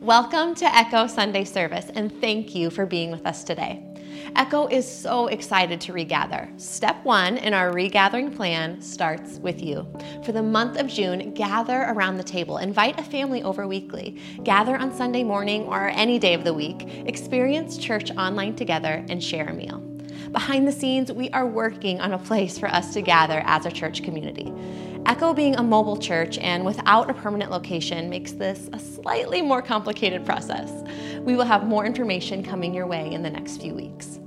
Welcome to Echo Sunday Service, and thank you for being with us today. Echo is so excited to regather. Step one in our regathering plan starts with you. For the month of June, gather around the table. Invite a family over weekly. Gather on Sunday morning or any day of the week. Experience church online together and share a meal. Behind the scenes, we are working on a place for us to gather as a church community. Echo being a mobile church and without a permanent location makes this a slightly more complicated process. We will have more information coming your way in the next few weeks.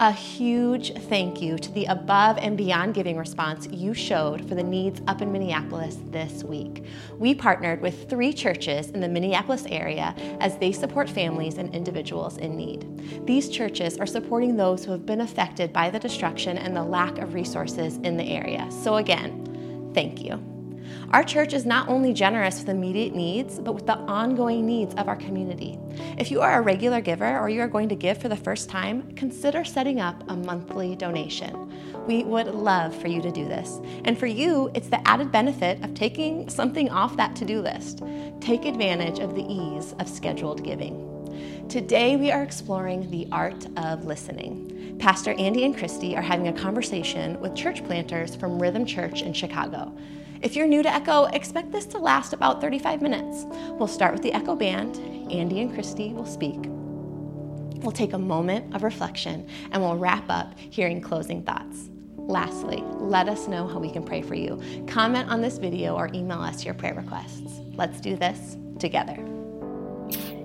A huge thank you to the above and beyond giving response you showed for the needs up in Minneapolis this week. We partnered with three churches in the Minneapolis area as they support families and individuals in need. These churches are supporting those who have been affected by the destruction and the lack of resources in the area. So, again, thank you. Our church is not only generous with immediate needs, but with the ongoing needs of our community. If you are a regular giver or you are going to give for the first time, consider setting up a monthly donation. We would love for you to do this. And for you, it's the added benefit of taking something off that to do list. Take advantage of the ease of scheduled giving. Today, we are exploring the art of listening. Pastor Andy and Christy are having a conversation with church planters from Rhythm Church in Chicago. If you're new to Echo, expect this to last about 35 minutes. We'll start with the Echo Band. Andy and Christy will speak. We'll take a moment of reflection and we'll wrap up hearing closing thoughts. Lastly, let us know how we can pray for you. Comment on this video or email us your prayer requests. Let's do this together.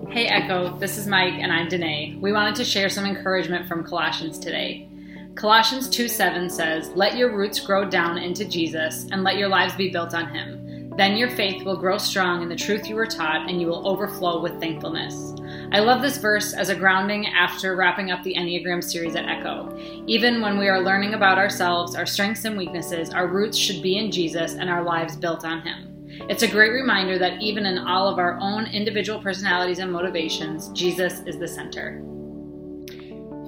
Hey Echo, this is Mike and I'm Danae. We wanted to share some encouragement from Colossians today. Colossians 2 7 says, Let your roots grow down into Jesus and let your lives be built on him. Then your faith will grow strong in the truth you were taught and you will overflow with thankfulness. I love this verse as a grounding after wrapping up the Enneagram series at Echo. Even when we are learning about ourselves, our strengths and weaknesses, our roots should be in Jesus and our lives built on him. It's a great reminder that even in all of our own individual personalities and motivations, Jesus is the center.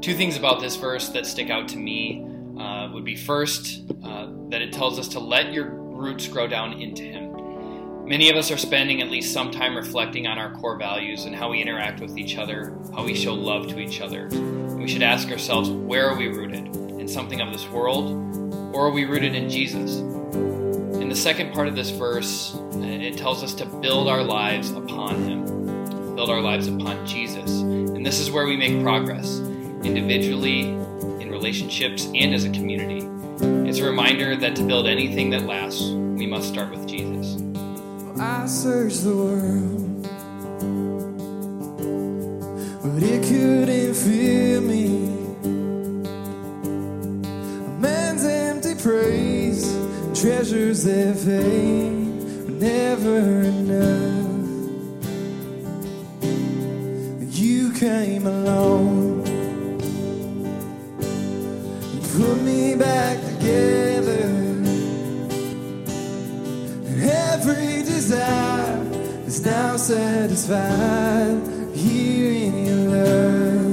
Two things about this verse that stick out to me uh, would be first, uh, that it tells us to let your roots grow down into Him. Many of us are spending at least some time reflecting on our core values and how we interact with each other, how we show love to each other. We should ask ourselves, where are we rooted? In something of this world, or are we rooted in Jesus? In the second part of this verse, it tells us to build our lives upon Him, build our lives upon Jesus. And this is where we make progress, individually, in relationships, and as a community. It's a reminder that to build anything that lasts, we must start with Jesus. I searched the world, but it couldn't fill me. A man's empty praise treasures that fade were never enough. You came along back together. And every desire is now satisfied here in your love.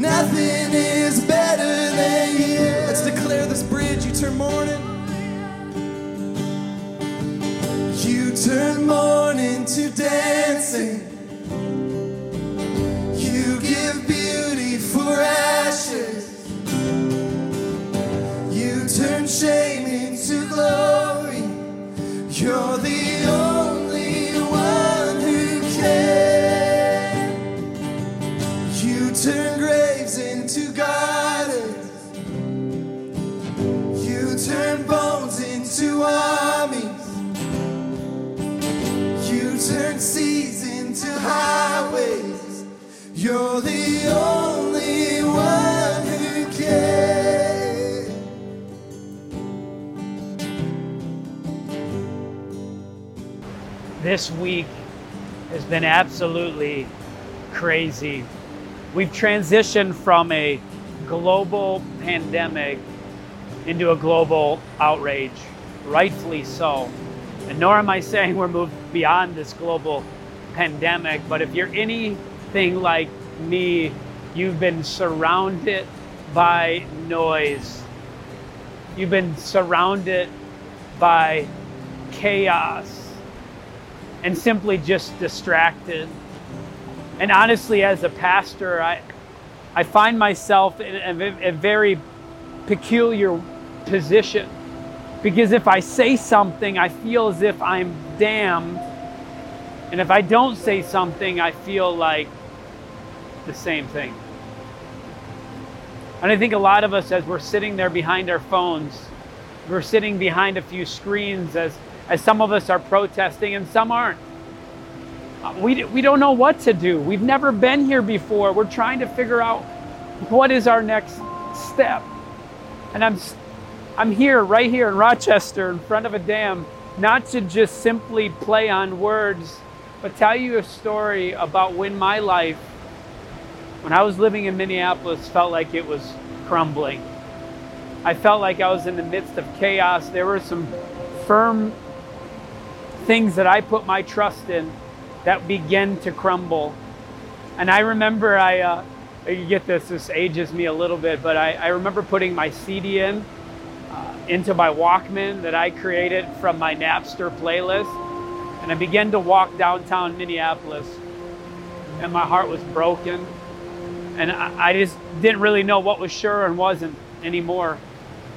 Nothing is better than you. Let's declare this bridge. You turn morning. You turn mourning to dancing. This week has been absolutely crazy. We've transitioned from a global pandemic into a global outrage, rightfully so. And nor am I saying we're moved beyond this global pandemic, but if you're anything like me, you've been surrounded by noise. You've been surrounded by chaos and simply just distracted. And honestly, as a pastor, I, I find myself in a, a very peculiar position because if I say something, I feel as if I'm damned. And if I don't say something, I feel like the same thing. And I think a lot of us, as we're sitting there behind our phones, we're sitting behind a few screens as, as some of us are protesting and some aren't. Uh, We, we don't know what to do. We've never been here before. We're trying to figure out what is our next step. And I'm, I'm here, right here in Rochester, in front of a dam, not to just simply play on words, but tell you a story about when my life, when I was living in Minneapolis, felt like it was crumbling. I felt like I was in the midst of chaos. There were some firm things that I put my trust in that begin to crumble. And I remember I, uh, you get this, this ages me a little bit, but I, I remember putting my CD in uh, into my Walkman that I created from my Napster playlist. And I began to walk downtown Minneapolis, and my heart was broken. And I, I just didn't really know what was sure and wasn't anymore.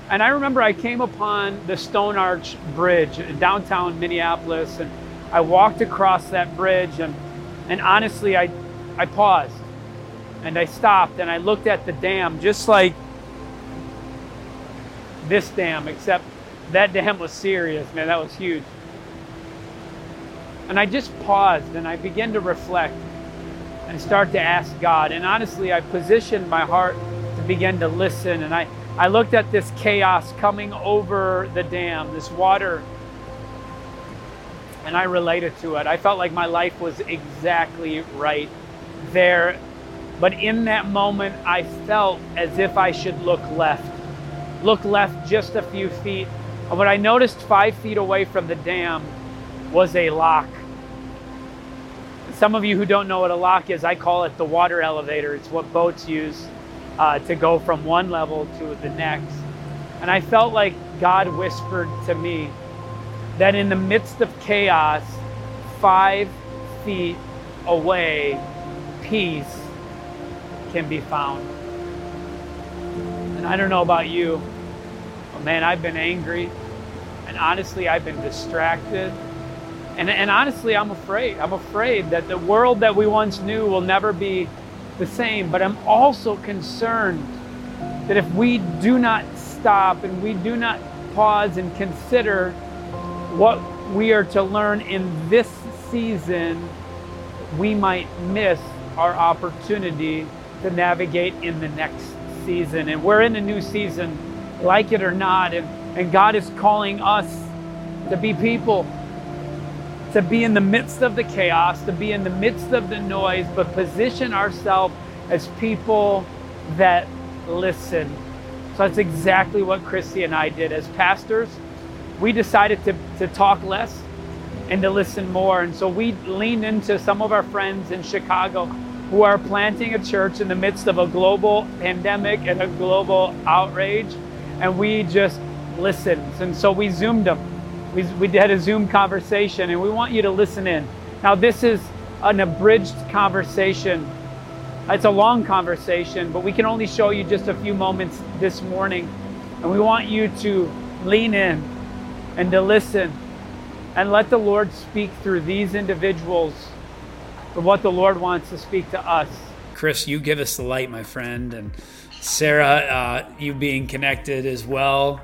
And I remember I came upon the Stone Arch Bridge in downtown Minneapolis, and I walked across that bridge, and, and honestly, I, I paused and I stopped and I looked at the dam just like this dam, except that dam was serious, man. That was huge. And I just paused and I began to reflect and start to ask God. And honestly, I positioned my heart to begin to listen. And I, I looked at this chaos coming over the dam, this water, and I related to it. I felt like my life was exactly right there. But in that moment, I felt as if I should look left. Look left just a few feet. And what I noticed five feet away from the dam was a lock. Some of you who don't know what a lock is, I call it the water elevator. It's what boats use uh, to go from one level to the next. And I felt like God whispered to me that in the midst of chaos, five feet away, peace can be found. And I don't know about you, but man, I've been angry. And honestly, I've been distracted. And, and honestly, I'm afraid. I'm afraid that the world that we once knew will never be the same. But I'm also concerned that if we do not stop and we do not pause and consider what we are to learn in this season, we might miss our opportunity to navigate in the next season. And we're in a new season, like it or not. And, and God is calling us to be people to be in the midst of the chaos, to be in the midst of the noise, but position ourselves as people that listen. So that's exactly what Christy and I did. As pastors, we decided to, to talk less and to listen more. And so we leaned into some of our friends in Chicago who are planting a church in the midst of a global pandemic and a global outrage. And we just listened. And so we Zoomed them we, we had a Zoom conversation, and we want you to listen in. Now, this is an abridged conversation. It's a long conversation, but we can only show you just a few moments this morning. And we want you to lean in and to listen and let the Lord speak through these individuals for what the Lord wants to speak to us. Chris, you give us the light, my friend. And Sarah, uh, you being connected as well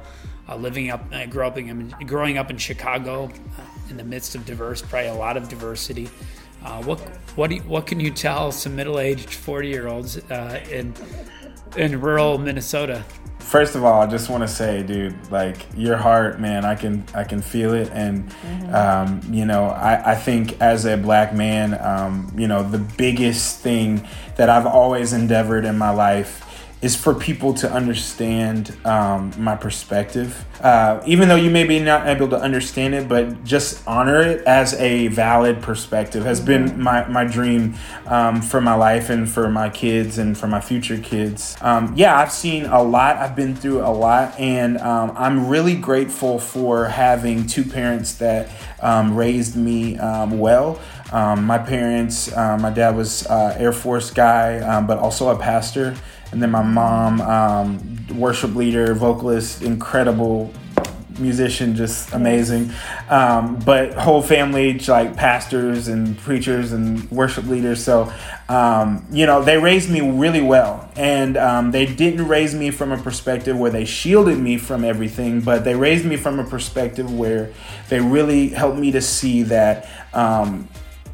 uh, living up, uh, growing up, in, growing up in Chicago, uh, in the midst of diverse, probably a lot of diversity. Uh, what what you, what can you tell some middle-aged forty-year-olds uh, in in rural Minnesota? First of all, I just want to say, dude, like your heart, man, I can I can feel it, and mm-hmm. um, you know, I, I think as a black man, um, you know, the biggest thing that I've always endeavored in my life is for people to understand um, my perspective. Uh, even though you may be not able to understand it, but just honor it as a valid perspective has been my, my dream um, for my life and for my kids and for my future kids. Um, yeah, I've seen a lot, I've been through a lot, and um, I'm really grateful for having two parents that um, raised me um, well. my parents, uh, my dad was uh, Air Force guy, but also a pastor and then my mom, um, worship leader, vocalist, incredible musician, just amazing. Um, but whole family, like pastors and preachers and worship leaders. So, um, you know, they raised me really well. And um, they didn't raise me from a perspective where they shielded me from everything, but they raised me from a perspective where they really helped me to see that um,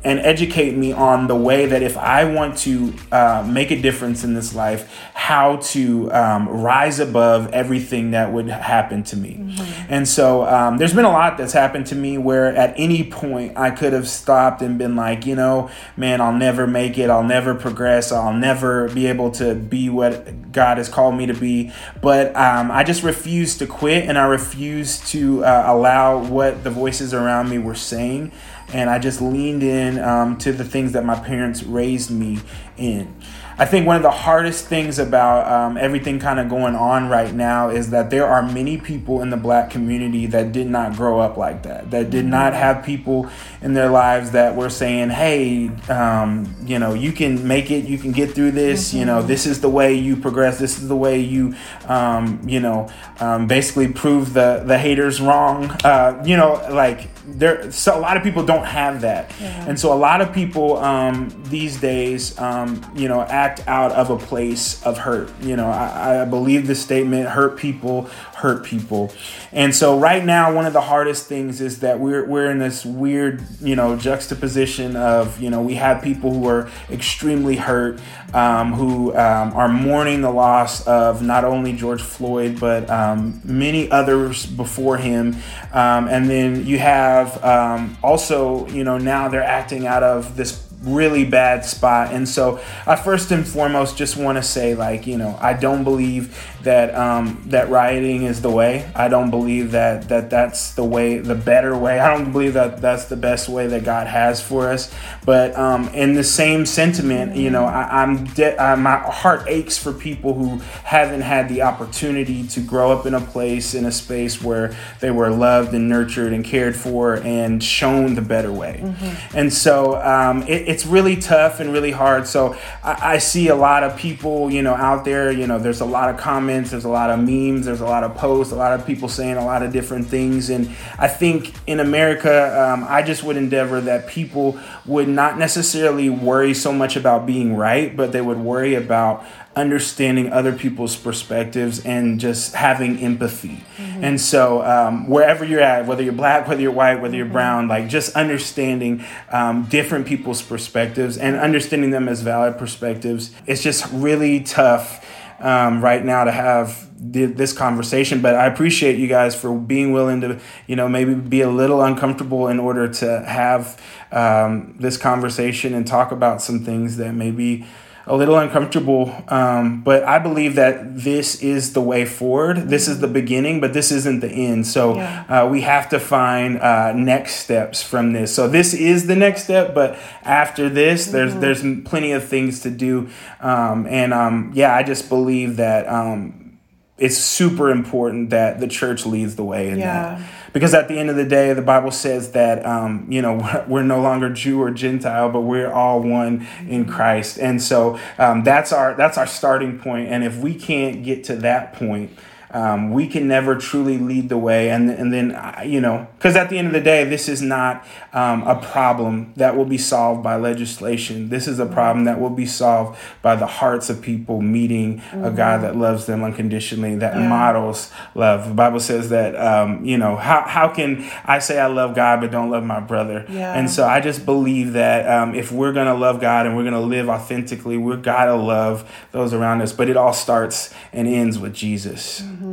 and educate me on the way that if I want to uh, make a difference in this life, how to um, rise above everything that would happen to me. Mm-hmm. And so um, there's been a lot that's happened to me where at any point I could have stopped and been like, you know, man, I'll never make it. I'll never progress. I'll never be able to be what God has called me to be. But um, I just refused to quit and I refused to uh, allow what the voices around me were saying and I just leaned in um, to the things that my parents raised me in. I think one of the hardest things about um, everything kind of going on right now is that there are many people in the black community that did not grow up like that, that did not mm-hmm. have people in their lives that were saying, hey, um, you know, you can make it, you can get through this, mm-hmm. you know, mm-hmm. this is the way you progress, this is the way you, um, you know, um, basically prove the, the haters wrong. Uh, you know, like, there so a lot of people don't have that yeah. and so a lot of people um, these days um, you know act out of a place of hurt you know I, I believe the statement hurt people hurt people. And so right now, one of the hardest things is that we're we're in this weird, you know, juxtaposition of you know we have people who are extremely hurt, um, who um, are mourning the loss of not only George Floyd but um, many others before him, um, and then you have um, also you know now they're acting out of this really bad spot. And so I first and foremost just want to say like, you know, I don't believe that um, that rioting is the way. I don't believe that that that's the way, the better way. I don't believe that that's the best way that God has for us. But um, in the same sentiment, you know, I, am de- I, my heart aches for people who haven't had the opportunity to grow up in a place in a space where they were loved and nurtured and cared for and shown the better way. Mm-hmm. And so um, it, it's really tough and really hard. So I, I see a lot of people, you know, out there. You know, there's a lot of comments there's a lot of memes, there's a lot of posts, a lot of people saying a lot of different things. And I think in America, um, I just would endeavor that people would not necessarily worry so much about being right, but they would worry about understanding other people's perspectives and just having empathy. Mm-hmm. And so, um, wherever you're at, whether you're black, whether you're white, whether you're mm-hmm. brown, like just understanding um, different people's perspectives and understanding them as valid perspectives, it's just really tough um, right now to have this conversation. But I appreciate you guys for being willing to, you know, maybe be a little uncomfortable in order to have um, this conversation and talk about some things that maybe a little uncomfortable. Um, but I believe that this is the way forward. This is the beginning, but this isn't the end. So yeah. uh, we have to find uh, next steps from this. So this is the next step, but after this, there's mm-hmm. there's plenty of things to do. Um, and um, yeah, I just believe that um, it's super important that the church leads the way in yeah. that because at the end of the day, the Bible says that um, you know we're no longer Jew or Gentile, but we're all one in Christ, and so um, that's our that's our starting point. And if we can't get to that point, um, we can never truly lead the way. And, and then, you know, because at the end of the day, this is not um, a problem that will be solved by legislation. This is a problem that will be solved by the hearts of people meeting mm-hmm. a God that loves them unconditionally, that yeah. models love. The Bible says that, um, you know, how, how can I say I love God but don't love my brother? Yeah. And so I just believe that um, if we're going to love God and we're going to live authentically, we're got to love those around us. But it all starts and ends with Jesus. Mm-hmm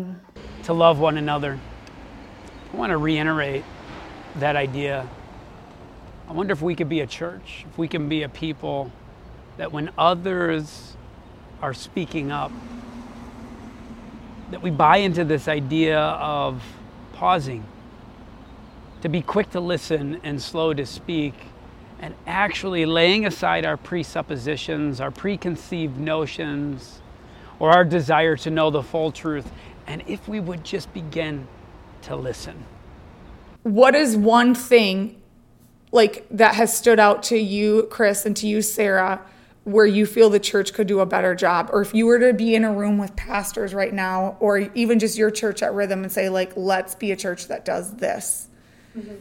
to love one another. I want to reiterate that idea. I wonder if we could be a church, if we can be a people that when others are speaking up, that we buy into this idea of pausing, to be quick to listen and slow to speak, and actually laying aside our presuppositions, our preconceived notions, or our desire to know the full truth and if we would just begin to listen. What is one thing like that has stood out to you, Chris, and to you, Sarah, where you feel the church could do a better job? Or if you were to be in a room with pastors right now, or even just your church at Rhythm and say, like, let's be a church that does this.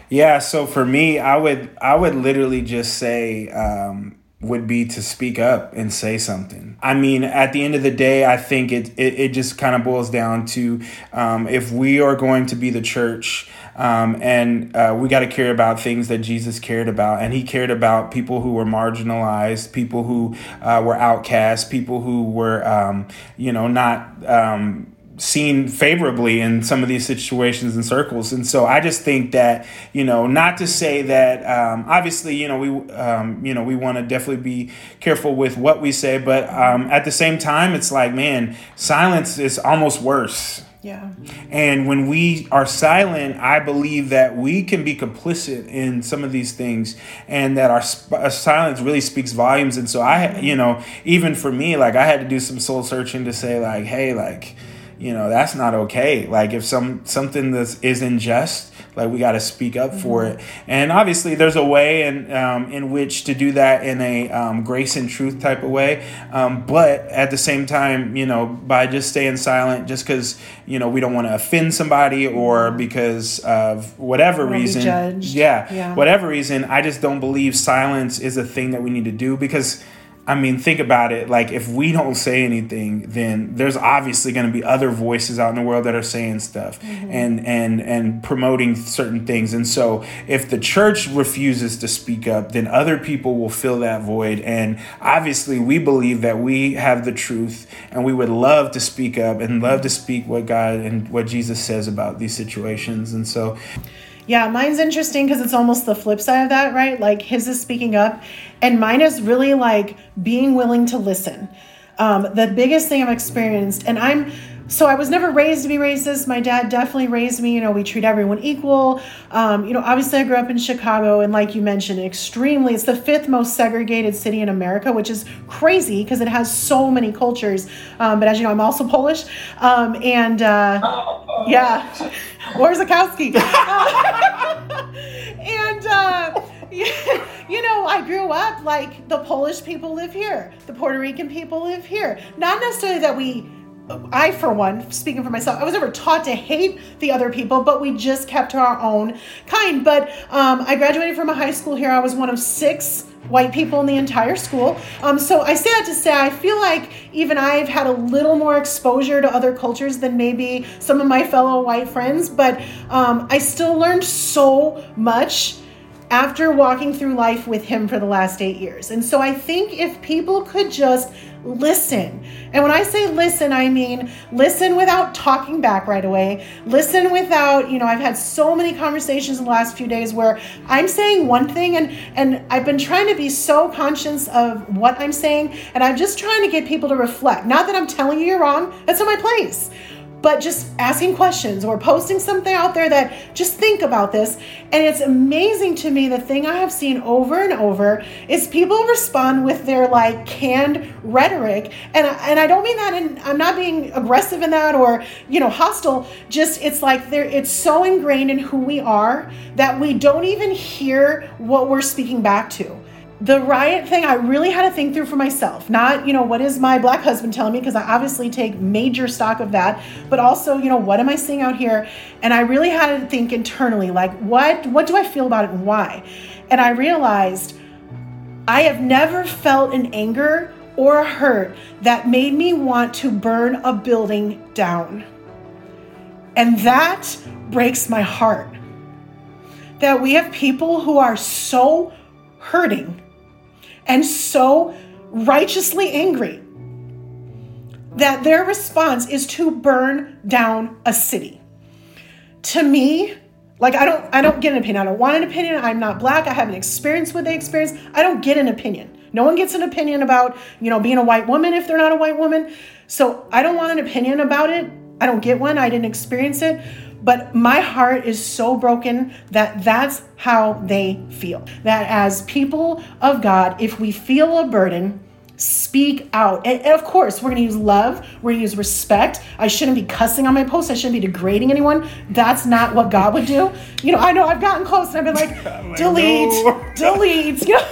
Yeah, so for me, I would I would literally just say um, would be to speak up and say something. I mean, at the end of the day, I think it it, it just kind of boils down to um, if we are going to be the church. Um, and uh, we got to care about things that Jesus cared about. And he cared about people who were marginalized, people who uh, were outcast, people who were, um, you know, not um, seen favorably in some of these situations and circles. And so I just think that, you know, not to say that um, obviously, you know, we, um, you know, we want to definitely be careful with what we say, but um, at the same time, it's like, man, silence is almost worse. Yeah. And when we are silent, I believe that we can be complicit in some of these things and that our, our, silence really speaks volumes. And so I, you know, even for me, like I had to do some soul searching to say like, hey, like, you know that's not okay. Like if some something that is unjust like we got to speak up mm-hmm. for it. And obviously there's a way in um, in which to do that in a um, grace and truth type of way. Um, but at the same time you know by just staying silent just because you know we don't want to offend somebody or mm-hmm. because of whatever reason. yeah, yeah. whatever reason i just don't believe silence is a thing that we need to do because I mean, think about it. Like, if we don't say anything, then there's obviously going to be other voices out in the world that are saying stuff mm-hmm. and and and promoting certain things. And so, if the church refuses to speak up, then other people will fill that void. And obviously, we believe that we have the truth, and we would love to speak up and love to speak what God and what Jesus says about these situations. And so, Yeah, mine's interesting because it's almost the flip side of that, right? Like his is speaking up, and mine is really like being willing to listen. Um, the biggest thing I've experienced, and I'm so I was never raised to be racist. My dad definitely raised me. You know, we treat everyone equal. Um, you know, obviously I grew up in Chicago, and like you mentioned, extremely. It's the fifth most segregated city in America, which is crazy because it has so many cultures. Um, but as you know, I'm also Polish, um, and uh, yeah, where's Zakowski? and uh, you know, I grew up like the Polish people live here, the Puerto Rican people live here. Not necessarily that we, I for one, speaking for myself, I was never taught to hate the other people, but we just kept to our own kind. But um, I graduated from a high school here. I was one of six white people in the entire school. Um, so I say that to say I feel like even I've had a little more exposure to other cultures than maybe some of my fellow white friends, but um, I still learned so much after walking through life with him for the last eight years. And so I think if people could just listen, and when I say listen, I mean listen without talking back right away, listen without, you know, I've had so many conversations in the last few days where I'm saying one thing and and I've been trying to be so conscious of what I'm saying, and I'm just trying to get people to reflect. Not that I'm telling you you're wrong, that's not my place but just asking questions or posting something out there that just think about this. And it's amazing to me the thing I have seen over and over is people respond with their like canned rhetoric. And I, and I don't mean that and I'm not being aggressive in that or, you know, hostile. Just it's like there it's so ingrained in who we are that we don't even hear what we're speaking back to the riot thing i really had to think through for myself. Not you know what is my black husband telling me? Because i obviously take major stock of that. But also you know what am i seeing out here? And i really had to think internally like what what do i feel about it and why? And i realized i have never felt an anger or a hurt that made me want to burn a building down. And that breaks my heart. That we have people who are so hurting and so righteously angry that their response is to burn down a city. To me, like I don't I don't get an opinion. I don't want an opinion. I'm not black. I haven't experienced what they experienced. I don't get an opinion. No one gets an opinion about, you know, being a white woman if they're not a white woman. So I don't want an opinion about it. I don't get one. I didn't experience it. But my heart is so broken that that's how they feel. That as people of God, if we feel a burden, speak out. And, and of course, we're going to use love, we're going to use respect. I shouldn't be cussing on my post, I shouldn't be degrading anyone. That's not what God would do. You know, I know I've gotten close and I've been like, delete, delete. You know?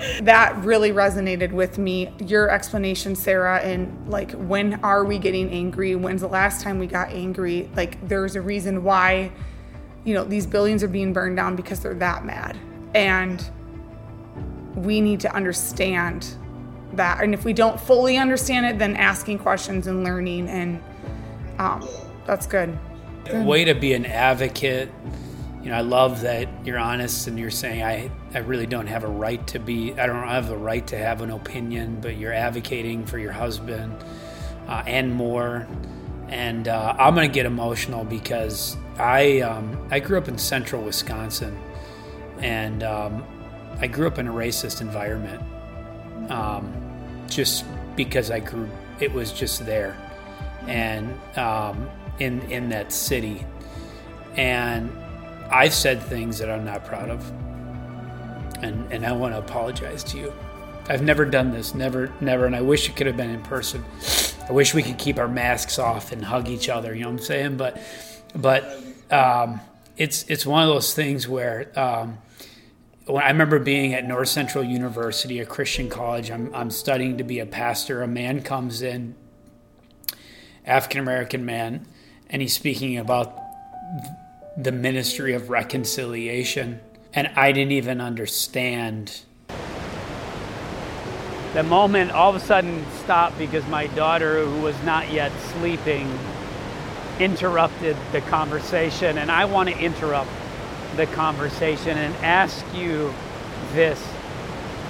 that really resonated with me. Your explanation, Sarah, and like when are we getting angry? When's the last time we got angry? Like there's a reason why, you know, these buildings are being burned down because they're that mad. And we need to understand that. And if we don't fully understand it, then asking questions and learning and um, that's good. Way to be an advocate. You know, I love that you're honest and you're saying I I really don't have a right to be I don't have the right to have an opinion, but you're advocating for your husband uh, and more. And uh, I'm gonna get emotional because I um, I grew up in central Wisconsin, and um, I grew up in a racist environment. Um, just because I grew, it was just there, and um, in in that city, and I've said things that I'm not proud of, and and I want to apologize to you. I've never done this, never, never, and I wish it could have been in person. I wish we could keep our masks off and hug each other. You know what I'm saying? But, but um, it's it's one of those things where. Um, I remember being at North Central University, a Christian college. I'm, I'm studying to be a pastor. A man comes in, African American man, and he's speaking about the ministry of reconciliation. And I didn't even understand the moment all of a sudden stopped because my daughter, who was not yet sleeping, interrupted the conversation. And I want to interrupt the conversation and ask you this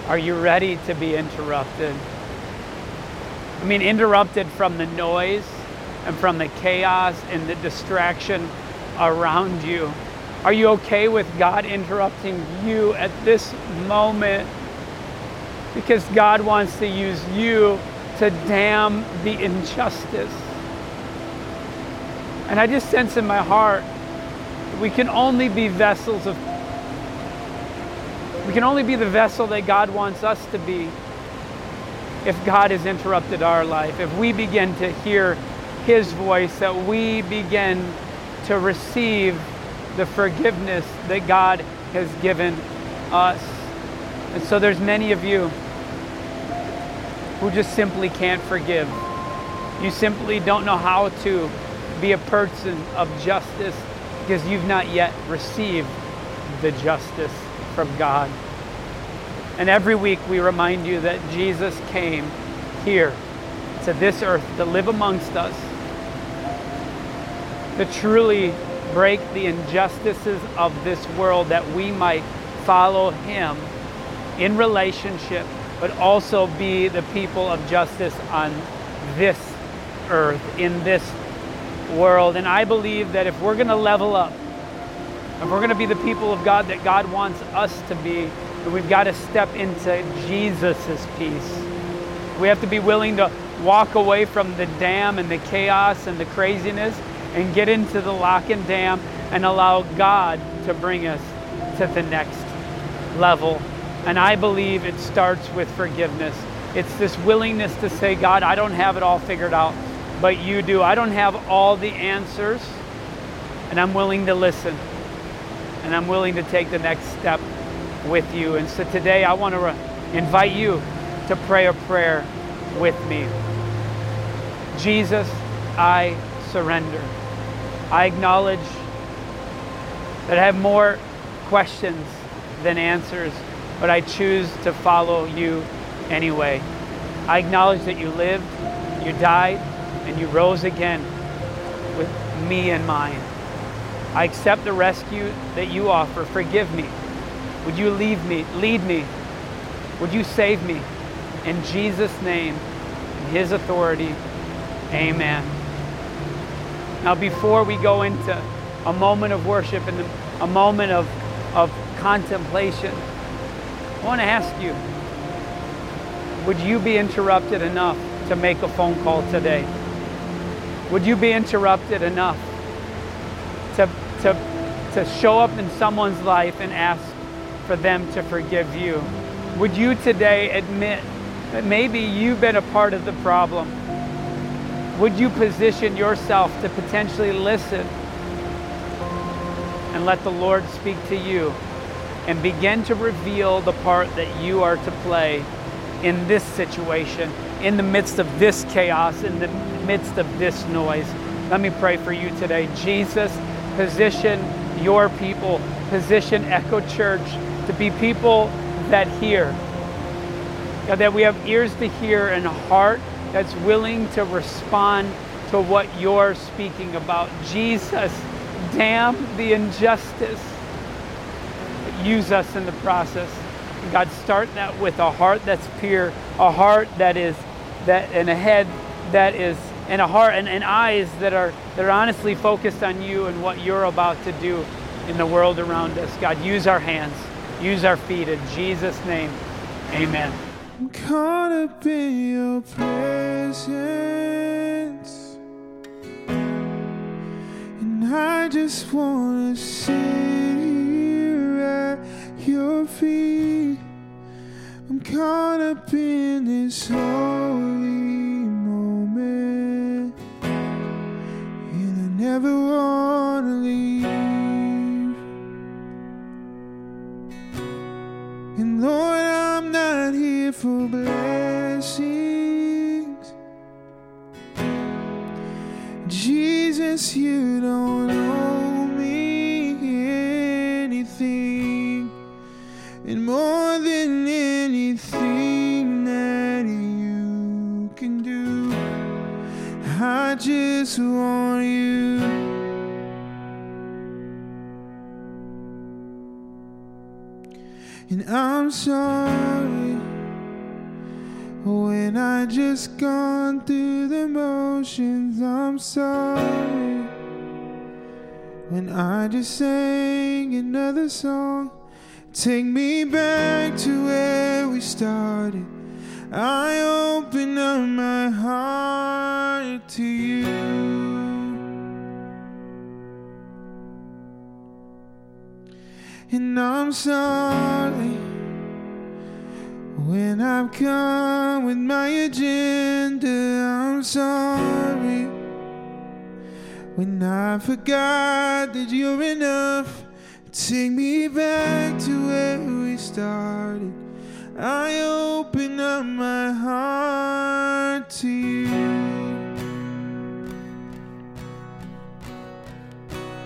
Are you ready to be interrupted? I mean, interrupted from the noise and from the chaos and the distraction around you. Are you okay with God interrupting you at this moment? Because God wants to use you to damn the injustice. And I just sense in my heart we can only be vessels of we can only be the vessel that God wants us to be if God has interrupted our life, if we begin to hear his voice, that we begin to receive the forgiveness that God has given us. And so there's many of you who just simply can't forgive. You simply don't know how to be a person of justice because you've not yet received the justice from God. And every week we remind you that Jesus came here to this earth to live amongst us, to truly break the injustices of this world, that we might follow Him in relationship, but also be the people of justice on this earth, in this world. And I believe that if we're going to level up, if we're going to be the people of God that God wants us to be, we've got to step into Jesus' peace. We have to be willing to walk away from the dam and the chaos and the craziness and get into the lock and dam and allow God to bring us to the next level. And I believe it starts with forgiveness. It's this willingness to say, God, I don't have it all figured out, but you do. I don't have all the answers, and I'm willing to listen. And I'm willing to take the next step with you. And so today I want to re- invite you to pray a prayer with me. Jesus, I surrender. I acknowledge that I have more questions than answers, but I choose to follow you anyway. I acknowledge that you lived, you died, and you rose again with me in mind. I accept the rescue that you offer. Forgive me. Would you leave me, lead me? Would you save me? In Jesus' name, in his authority, amen. Now, before we go into a moment of worship and a moment of, of contemplation, I want to ask you would you be interrupted enough to make a phone call today? Would you be interrupted enough to, to, to show up in someone's life and ask for them to forgive you? Would you today admit that maybe you've been a part of the problem? Would you position yourself to potentially listen and let the Lord speak to you and begin to reveal the part that you are to play in this situation, in the midst of this chaos, in the midst of this noise? Let me pray for you today. Jesus, position your people, position Echo Church to be people that hear. God, that we have ears to hear and a heart that's willing to respond to what you're speaking about. Jesus, damn the injustice. Use us in the process. God, start that with a heart that's pure, a heart that is that and a head that is and a heart and, and eyes that are that are honestly focused on you and what you're about to do in the world around us. God, use our hands, use our feet in Jesus' name. Amen. I'm caught up in your presence, and I just wanna sit here at your feet. I'm caught up in this holy never wanna leave. And Lord, I'm not here for blessings. Jesus, you don't owe I just want you. And I'm sorry when I just gone through the motions. I'm sorry when I just sang another song. Take me back to where we started. I open up my heart to you. And I'm sorry when I've come with my agenda. I'm sorry when I forgot that you're enough. Take me back to where we started. I open up my heart to you.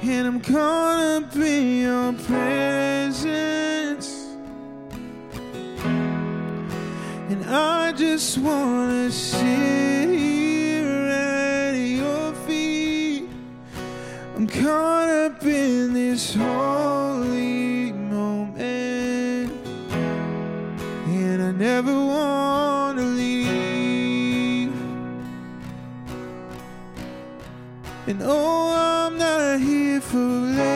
And I'm caught up in your presence. And I just wanna sit here at your feet. I'm caught up in this holy Never wanna leave. And oh, I'm not here for blessings.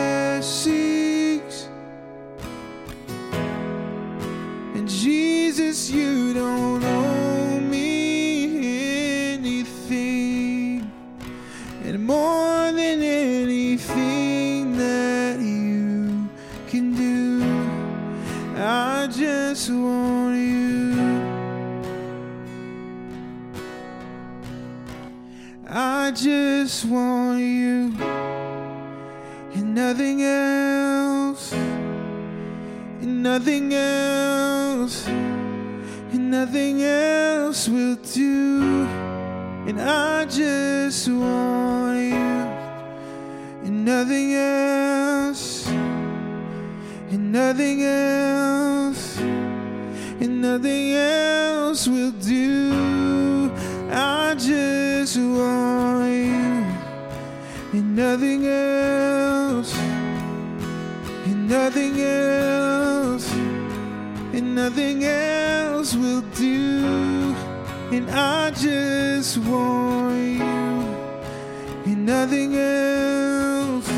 Nothing else, and nothing else, and nothing else will do. And I just want you, and nothing else,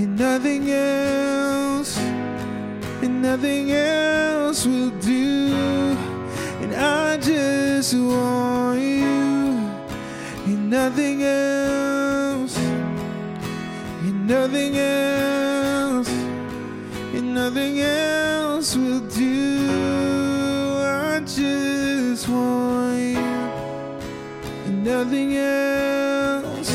and nothing else, and nothing else will do. And I just want you, and nothing else, nothing else, and nothing else will do. I just want you, and nothing else,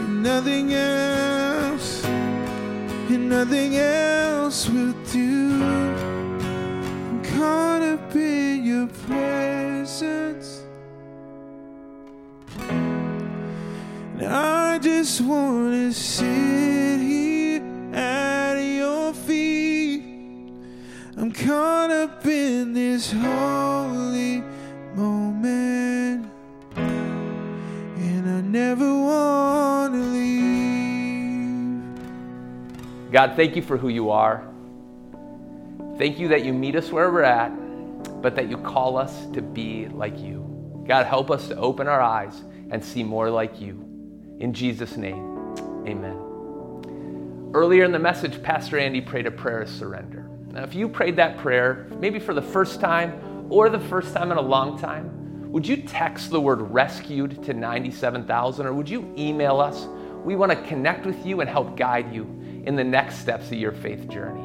and nothing else, and nothing else will do. I'm caught up in your presence. Just want to sit here at your feet. I'm caught up in this holy moment. And I never want to leave. God, thank you for who you are. Thank you that you meet us where we're at, but that you call us to be like you. God, help us to open our eyes and see more like you. In Jesus' name, amen. Earlier in the message, Pastor Andy prayed a prayer of surrender. Now, if you prayed that prayer, maybe for the first time or the first time in a long time, would you text the word rescued to 97,000 or would you email us? We want to connect with you and help guide you in the next steps of your faith journey.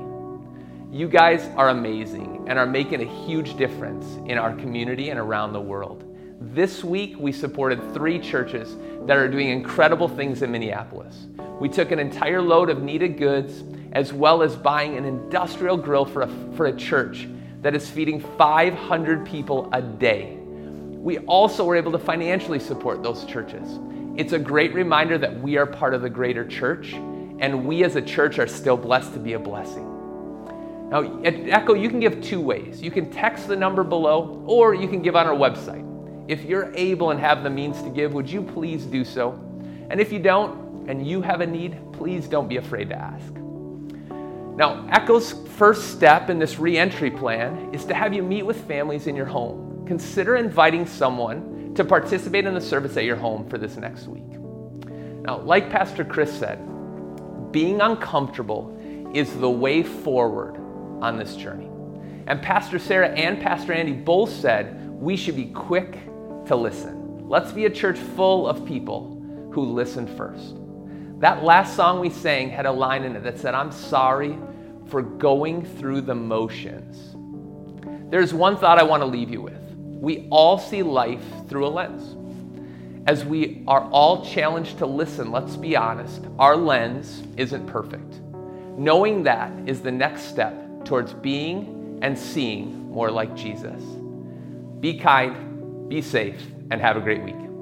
You guys are amazing and are making a huge difference in our community and around the world. This week, we supported three churches that are doing incredible things in Minneapolis. We took an entire load of needed goods, as well as buying an industrial grill for a, for a church that is feeding 500 people a day. We also were able to financially support those churches. It's a great reminder that we are part of the greater church, and we as a church are still blessed to be a blessing. Now, at Echo, you can give two ways. You can text the number below, or you can give on our website. If you're able and have the means to give, would you please do so? And if you don't, and you have a need, please don't be afraid to ask. Now, Echo's first step in this reentry plan is to have you meet with families in your home. Consider inviting someone to participate in the service at your home for this next week. Now, like Pastor Chris said, being uncomfortable is the way forward on this journey. And Pastor Sarah and Pastor Andy both said we should be quick to listen. Let's be a church full of people who listen first. That last song we sang had a line in it that said, I'm sorry for going through the motions. There's one thought I want to leave you with. We all see life through a lens. As we are all challenged to listen, let's be honest, our lens isn't perfect. Knowing that is the next step towards being and seeing more like Jesus. Be kind, be safe, and have a great week.